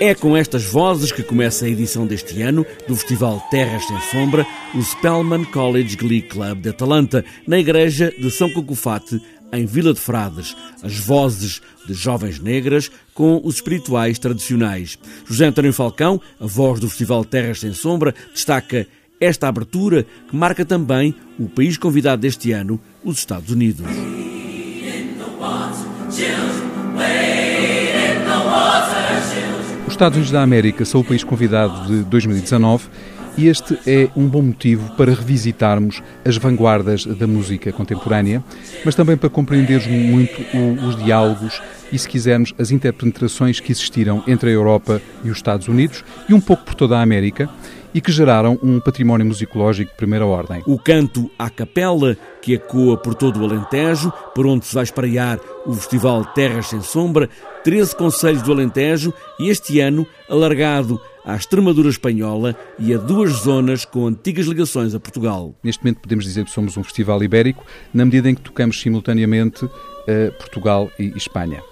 É com estas vozes que começa a edição deste ano do Festival Terras Sem Sombra, o Spellman College Glee Club de Atalanta, na igreja de São Cocofate, em Vila de Frades, as vozes de jovens negras com os espirituais tradicionais. José António Falcão, a voz do Festival Terras Sem Sombra, destaca esta abertura que marca também o país convidado deste ano, os Estados Unidos. Os Estados Unidos da América são o país convidado de 2019 e este é um bom motivo para revisitarmos as vanguardas da música contemporânea, mas também para compreendermos muito os diálogos e, se quisermos, as interpenetrações que existiram entre a Europa e os Estados Unidos e um pouco por toda a América e que geraram um património musicológico de primeira ordem. O canto à capela, que ecoa por todo o Alentejo, por onde se vai espalhar o Festival Terras Sem Sombra, 13 conselhos do Alentejo e este ano alargado à Extremadura espanhola e a duas zonas com antigas ligações a Portugal. Neste momento podemos dizer que somos um festival ibérico, na medida em que tocamos simultaneamente uh, Portugal e Espanha.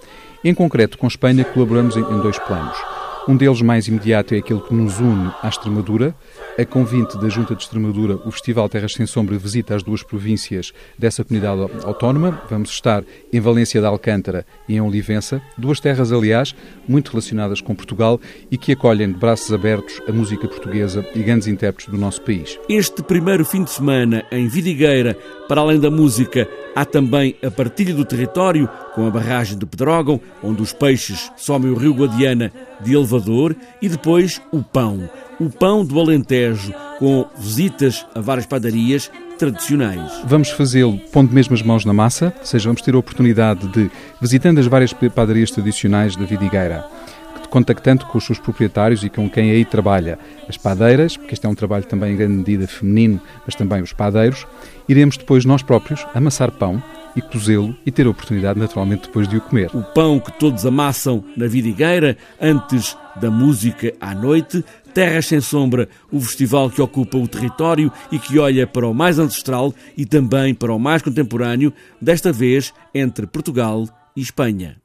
Em concreto, com Espanha colaboramos em, em dois planos. Um deles mais imediato é aquele que nos une à Extremadura. A convite da Junta de Extremadura, o Festival Terras Sem Sombra visita as duas províncias dessa comunidade autónoma. Vamos estar em Valência de Alcântara e em Olivença, duas terras, aliás, muito relacionadas com Portugal e que acolhem de braços abertos a música portuguesa e grandes intérpretes do nosso país. Este primeiro fim de semana em Vidigueira, para além da música, há também a partilha do território com a barragem de Pedrógão, onde os peixes somem o rio Guadiana de elevador, e depois o pão. O pão do Alentejo, com visitas a várias padarias tradicionais. Vamos fazê-lo pondo mesmo as mãos na massa, ou seja, vamos ter a oportunidade de, visitando as várias padarias tradicionais da Vidigueira, contactando com os seus proprietários e com quem aí trabalha, as padeiras, porque este é um trabalho também em grande medida feminino, mas também os padeiros, iremos depois nós próprios amassar pão e cozê-lo e ter a oportunidade, naturalmente, depois de o comer. O pão que todos amassam na vidigueira, antes da música à noite, Terras Sem Sombra, o festival que ocupa o território e que olha para o mais ancestral e também para o mais contemporâneo, desta vez entre Portugal e Espanha.